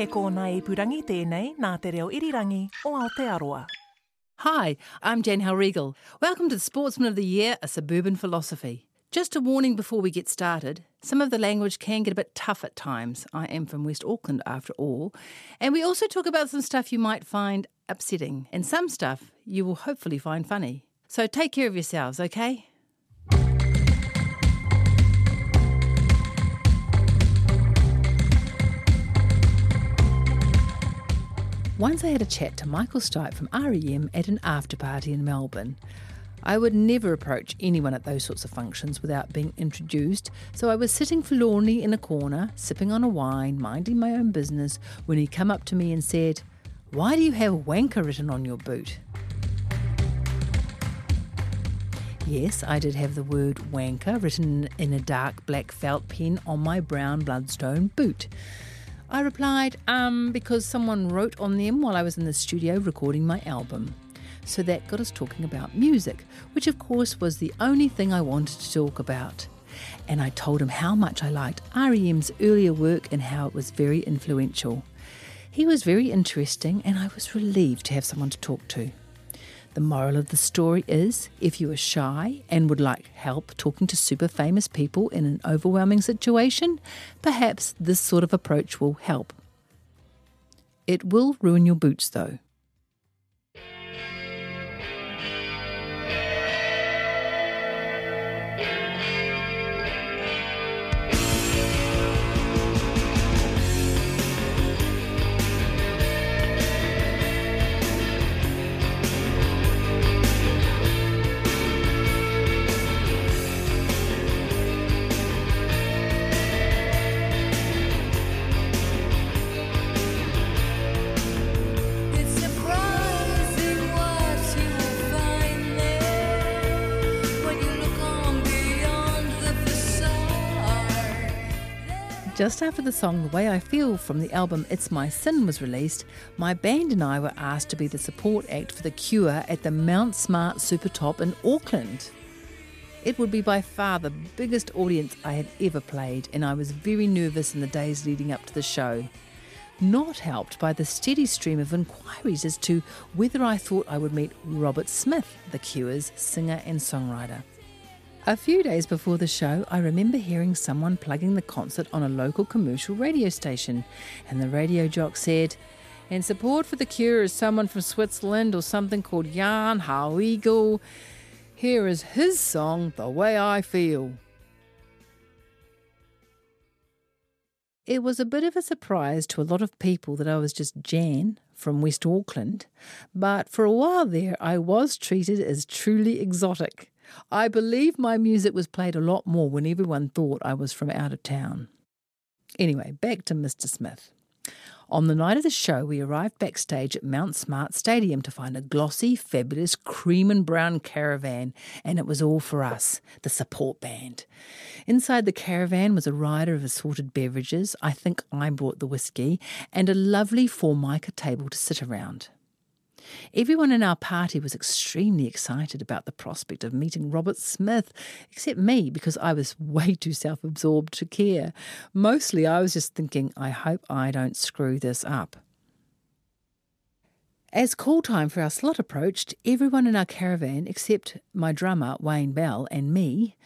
He kōna ipurangi tēnei nā te reo irirangi o Aotearoa. Hi, I'm Jan Hellriegel. Welcome to the Sportsman of the Year, a suburban philosophy. Just a warning before we get started some of the language can get a bit tough at times. I am from West Auckland after all. And we also talk about some stuff you might find upsetting, and some stuff you will hopefully find funny. So take care of yourselves, okay? Once I had a chat to Michael Stipe from REM at an after party in Melbourne. I would never approach anyone at those sorts of functions without being introduced, so I was sitting forlornly in a corner, sipping on a wine, minding my own business, when he come up to me and said, Why do you have wanker written on your boot? Yes, I did have the word wanker written in a dark black felt pen on my brown Blundstone boot. I replied, um, because someone wrote on them while I was in the studio recording my album. So that got us talking about music, which of course was the only thing I wanted to talk about. And I told him how much I liked REM's earlier work and how it was very influential. He was very interesting, and I was relieved to have someone to talk to. The moral of the story is if you are shy and would like help talking to super famous people in an overwhelming situation, perhaps this sort of approach will help. It will ruin your boots though. Just after the song The Way I Feel from the album It's My Sin was released, my band and I were asked to be the support act for The Cure at the Mount Smart Supertop in Auckland. It would be by far the biggest audience I had ever played, and I was very nervous in the days leading up to the show. Not helped by the steady stream of inquiries as to whether I thought I would meet Robert Smith, The Cure's singer and songwriter. A few days before the show, I remember hearing someone plugging the concert on a local commercial radio station, and the radio jock said, In support for The Cure is someone from Switzerland or something called Jan Hellriegel. Here is his song, The Way I Feel. It was a bit of a surprise to a lot of people that I was just Jan from West Auckland, but for a while there I was treated as truly exotic. I believe my music was played a lot more when everyone thought I was from out of town. Anyway, back to Mr. Smith. On the night of the show, we arrived backstage at Mount Smart Stadium to find a glossy, fabulous cream and brown caravan, and it was all for us, the support band. Inside the caravan was a rider of assorted beverages, I think I brought the whiskey, and a lovely formica table to sit around. Everyone in our party was extremely excited about the prospect of meeting Robert Smith, except me, because I was way too self absorbed to care. Mostly I was just thinking, I hope I don't screw this up. As call time for our slot approached, everyone in our caravan, except my drummer, Wayne Bell, and me,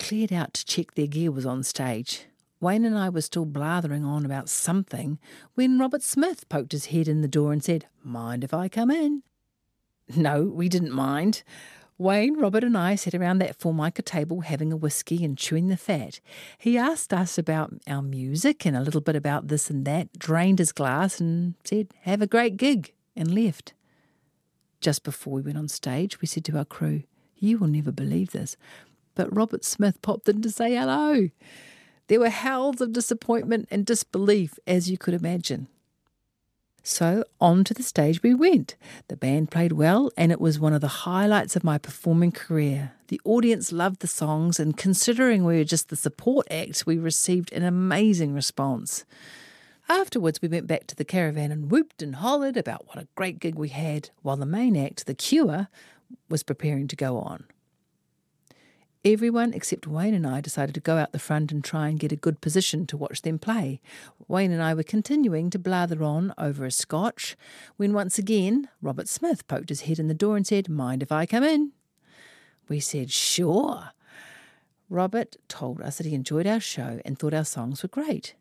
cleared out to check their gear was on stage. Wayne and I were still blathering on about something when Robert Smith poked his head in the door and said, Mind if I come in? No, we didn't mind. Wayne, Robert, and I sat around that formica table having a whisky and chewing the fat. He asked us about our music and a little bit about this and that, drained his glass, and said, Have a great gig, and left. Just before we went on stage, we said to our crew, You will never believe this, but Robert Smith popped in to say hello. There were howls of disappointment and disbelief, as you could imagine. So on to the stage we went. The band played well, and it was one of the highlights of my performing career. The audience loved the songs, and considering we were just the support act, we received an amazing response. Afterwards, we went back to the caravan and whooped and hollered about what a great gig we had, while the main act, The Cure, was preparing to go on. Everyone except Wayne and I decided to go out the front and try and get a good position to watch them play. Wayne and I were continuing to blather on over a scotch when once again Robert Smith poked his head in the door and said, Mind if I come in? We said, Sure. Robert told us that he enjoyed our show and thought our songs were great.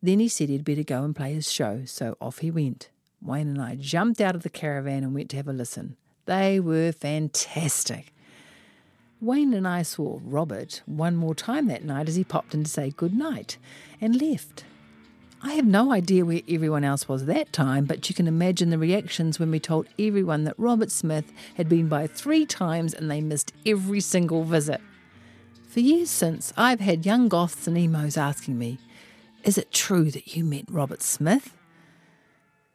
Then he said he'd better go and play his show, so off he went. Wayne and I jumped out of the caravan and went to have a listen. They were fantastic. Wayne and I saw Robert one more time that night as he popped in to say good night and left. I have no idea where everyone else was that time, but you can imagine the reactions when we told everyone that Robert Smith had been by three times and they missed every single visit. For years since, I've had young goths and emos asking me, Is it true that you met Robert Smith?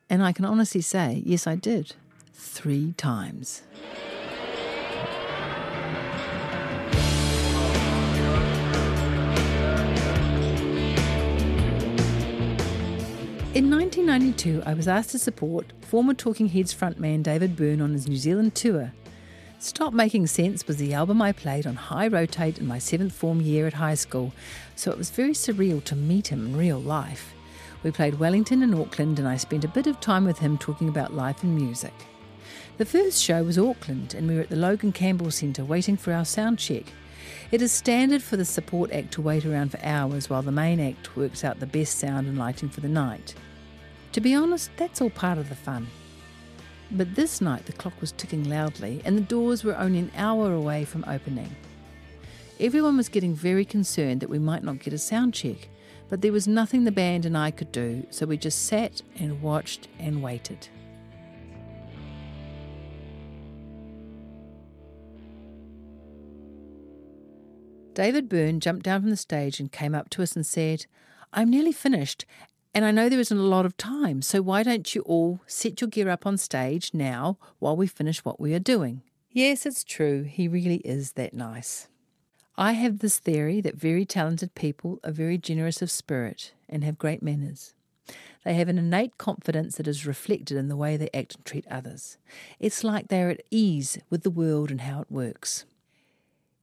And I can honestly say, yes, I did. Three times. In 1992, I was asked to support former Talking Heads frontman David Byrne on his New Zealand tour. Stop Making Sense was the album I played on high rotate in my seventh form year at high school, so it was very surreal to meet him in real life. We played Wellington and Auckland, and I spent a bit of time with him talking about life and music. The first show was Auckland, and we were at the Logan Campbell Centre waiting for our sound check. It is standard for the support act to wait around for hours while the main act works out the best sound and lighting for the night. To be honest, that's all part of the fun. But this night the clock was ticking loudly and the doors were only an hour away from opening. Everyone was getting very concerned that we might not get a sound check, but there was nothing the band and I could do, so we just sat and watched and waited. David Byrne jumped down from the stage and came up to us and said, I'm nearly finished, and I know there isn't a lot of time, so why don't you all set your gear up on stage now while we finish what we are doing? Yes, it's true, he really is that nice. I have this theory that very talented people are very generous of spirit and have great manners. They have an innate confidence that is reflected in the way they act and treat others. It's like they're at ease with the world and how it works.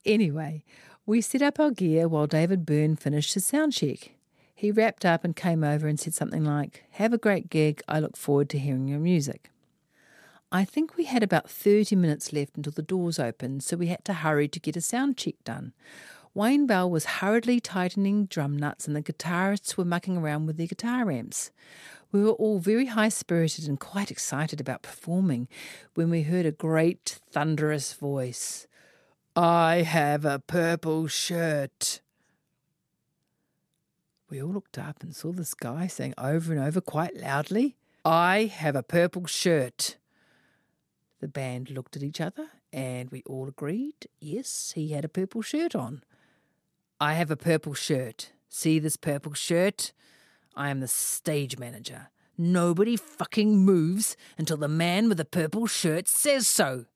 Anyway, we set up our gear while David Byrne finished his sound check. He wrapped up and came over and said something like, Have a great gig. I look forward to hearing your music. I think we had about 30 minutes left until the doors opened, so we had to hurry to get a sound check done. Wayne Bell was hurriedly tightening drum nuts, and the guitarists were mucking around with their guitar amps. We were all very high spirited and quite excited about performing when we heard a great, thunderous voice. I have a purple shirt. We all looked up and saw this guy saying over and over quite loudly, I have a purple shirt. The band looked at each other and we all agreed, yes, he had a purple shirt on. I have a purple shirt. See this purple shirt? I am the stage manager. Nobody fucking moves until the man with the purple shirt says so.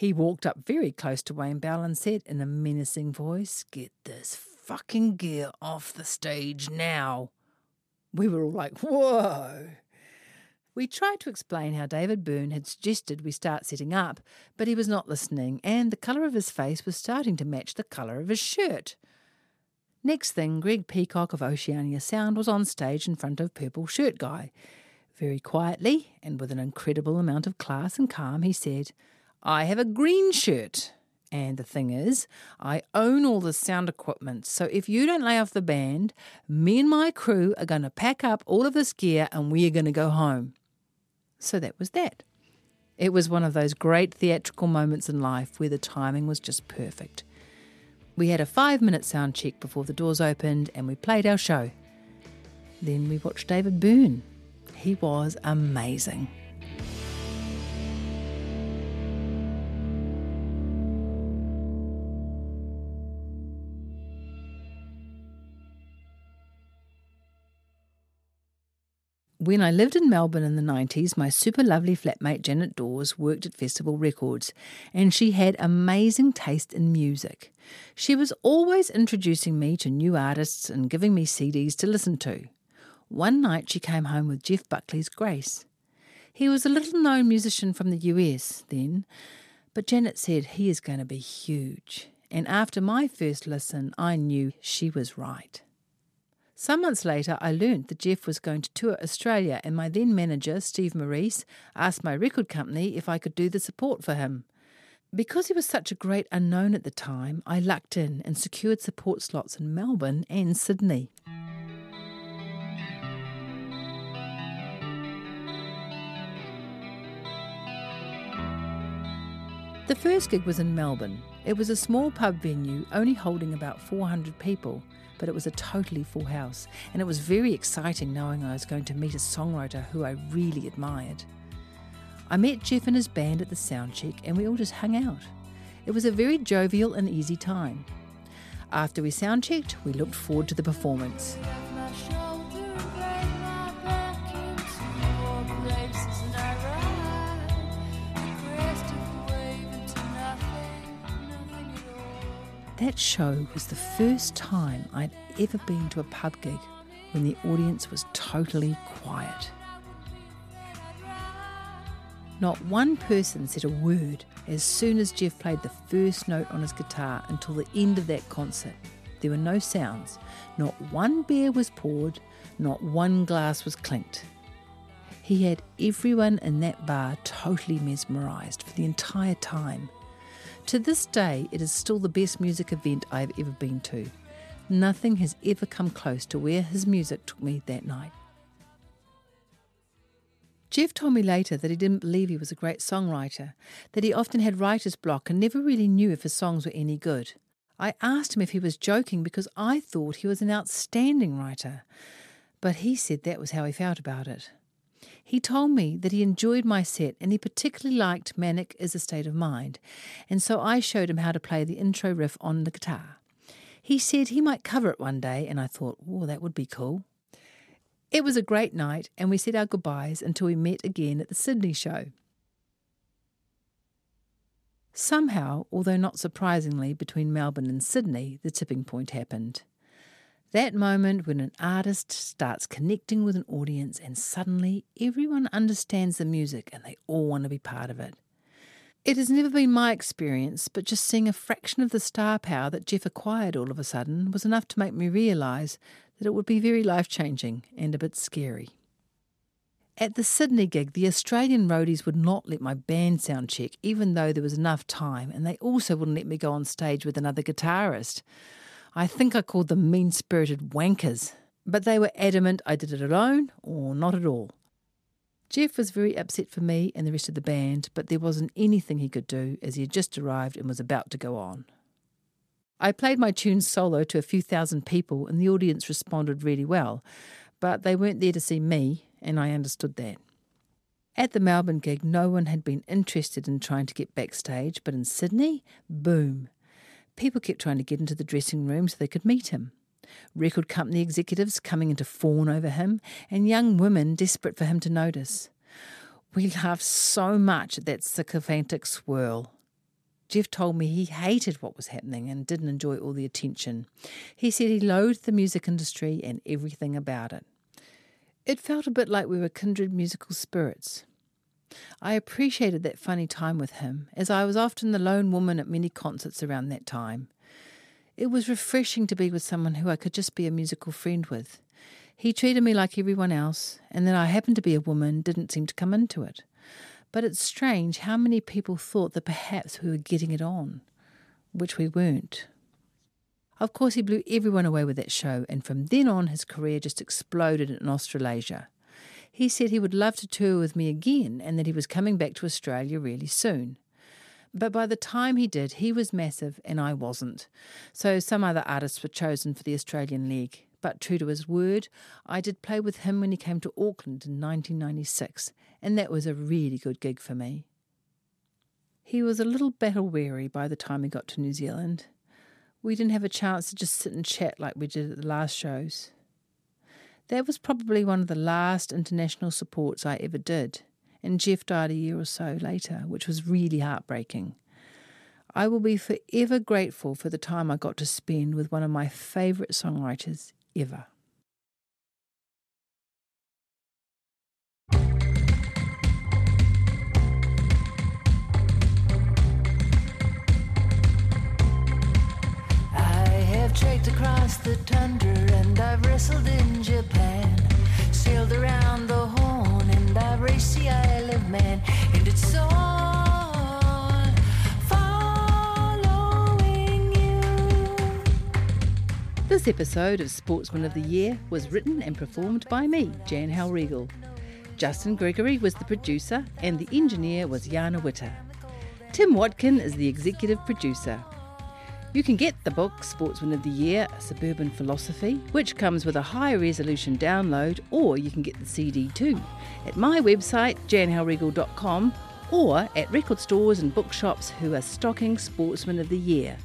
He walked up very close to Wayne Bell and said in a menacing voice, Get this fucking gear off the stage now. We were all like, Whoa. We tried to explain how David Byrne had suggested we start setting up, but he was not listening, and the colour of his face was starting to match the colour of his shirt. Next thing, Greg Peacock of Oceania Sound was on stage in front of Purple Shirt Guy. Very quietly, and with an incredible amount of class and calm, he said, I have a green shirt. And the thing is, I own all the sound equipment, so if you don't lay off the band, me and my crew are going to pack up all of this gear and we are going to go home. So that was that. It was one of those great theatrical moments in life where the timing was just perfect. We had a five minute sound check before the doors opened and we played our show. Then we watched David Byrne. He was amazing. When I lived in Melbourne in the 90s, my super lovely flatmate Janet Dawes worked at Festival Records, and she had amazing taste in music. She was always introducing me to new artists and giving me CDs to listen to. One night she came home with Jeff Buckley's Grace. He was a little known musician from the US then, but Janet said he is going to be huge. And after my first listen, I knew she was right. Some months later, I learnt that Jeff was going to tour Australia, and my then manager, Steve Maurice, asked my record company if I could do the support for him. Because he was such a great unknown at the time, I lucked in and secured support slots in Melbourne and Sydney. The first gig was in Melbourne. It was a small pub venue, only holding about 400 people, but it was a totally full house, and it was very exciting knowing I was going to meet a songwriter who I really admired. I met Jeff and his band at the sound check, and we all just hung out. It was a very jovial and easy time. After we sound checked, we looked forward to the performance. That show was the first time I'd ever been to a pub gig when the audience was totally quiet. Not one person said a word as soon as Jeff played the first note on his guitar until the end of that concert. There were no sounds. Not one beer was poured, not one glass was clinked. He had everyone in that bar totally mesmerised for the entire time. To this day, it is still the best music event I have ever been to. Nothing has ever come close to where his music took me that night. Jeff told me later that he didn't believe he was a great songwriter, that he often had writer's block and never really knew if his songs were any good. I asked him if he was joking because I thought he was an outstanding writer, but he said that was how he felt about it. He told me that he enjoyed my set and he particularly liked Manic is a State of Mind, and so I showed him how to play the intro riff on the guitar. He said he might cover it one day, and I thought, oh, that would be cool. It was a great night, and we said our goodbyes until we met again at the Sydney show. Somehow, although not surprisingly, between Melbourne and Sydney, the tipping point happened. That moment when an artist starts connecting with an audience and suddenly everyone understands the music and they all want to be part of it. It has never been my experience, but just seeing a fraction of the star power that Jeff acquired all of a sudden was enough to make me realise that it would be very life changing and a bit scary. At the Sydney gig, the Australian roadies would not let my band sound check, even though there was enough time, and they also wouldn't let me go on stage with another guitarist. I think I called them mean spirited wankers, but they were adamant I did it alone or not at all. Jeff was very upset for me and the rest of the band, but there wasn't anything he could do as he had just arrived and was about to go on. I played my tune solo to a few thousand people, and the audience responded really well, but they weren't there to see me, and I understood that. At the Melbourne gig, no one had been interested in trying to get backstage, but in Sydney, boom. People kept trying to get into the dressing room so they could meet him. Record company executives coming in to fawn over him, and young women desperate for him to notice. We laughed so much at that sycophantic swirl. Jeff told me he hated what was happening and didn't enjoy all the attention. He said he loathed the music industry and everything about it. It felt a bit like we were kindred musical spirits. I appreciated that funny time with him, as I was often the lone woman at many concerts around that time. It was refreshing to be with someone who I could just be a musical friend with. He treated me like everyone else, and that I happened to be a woman didn't seem to come into it. But it's strange how many people thought that perhaps we were getting it on. which we weren't. Of course, he blew everyone away with that show, and from then on, his career just exploded in Australasia. He said he would love to tour with me again and that he was coming back to Australia really soon. But by the time he did, he was massive and I wasn't. So some other artists were chosen for the Australian leg. But true to his word, I did play with him when he came to Auckland in 1996, and that was a really good gig for me. He was a little battle weary by the time he got to New Zealand. We didn't have a chance to just sit and chat like we did at the last shows. That was probably one of the last international supports I ever did, and Jeff died a year or so later, which was really heartbreaking. I will be forever grateful for the time I got to spend with one of my favourite songwriters ever. I have trekked across the tundra and I've wrestled in Japan. Sailed around the Horn and I've raced the Isle of Man. And it's all. This episode of Sportsman of the Year was written and performed by me, Jan Hellriegel. Justin Gregory was the producer, and the engineer was Jana Witter. Tim Watkin is the executive producer. You can get the book Sportsman of the Year Suburban Philosophy, which comes with a high resolution download, or you can get the CD too at my website, janhellriegel.com, or at record stores and bookshops who are stocking Sportsman of the Year.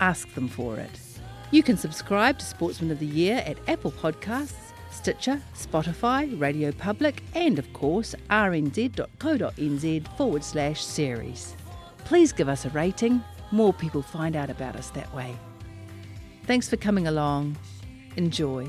Ask them for it. You can subscribe to Sportsman of the Year at Apple Podcasts, Stitcher, Spotify, Radio Public, and of course rnz.co.nz forward slash series. Please give us a rating. More people find out about us that way. Thanks for coming along. Enjoy.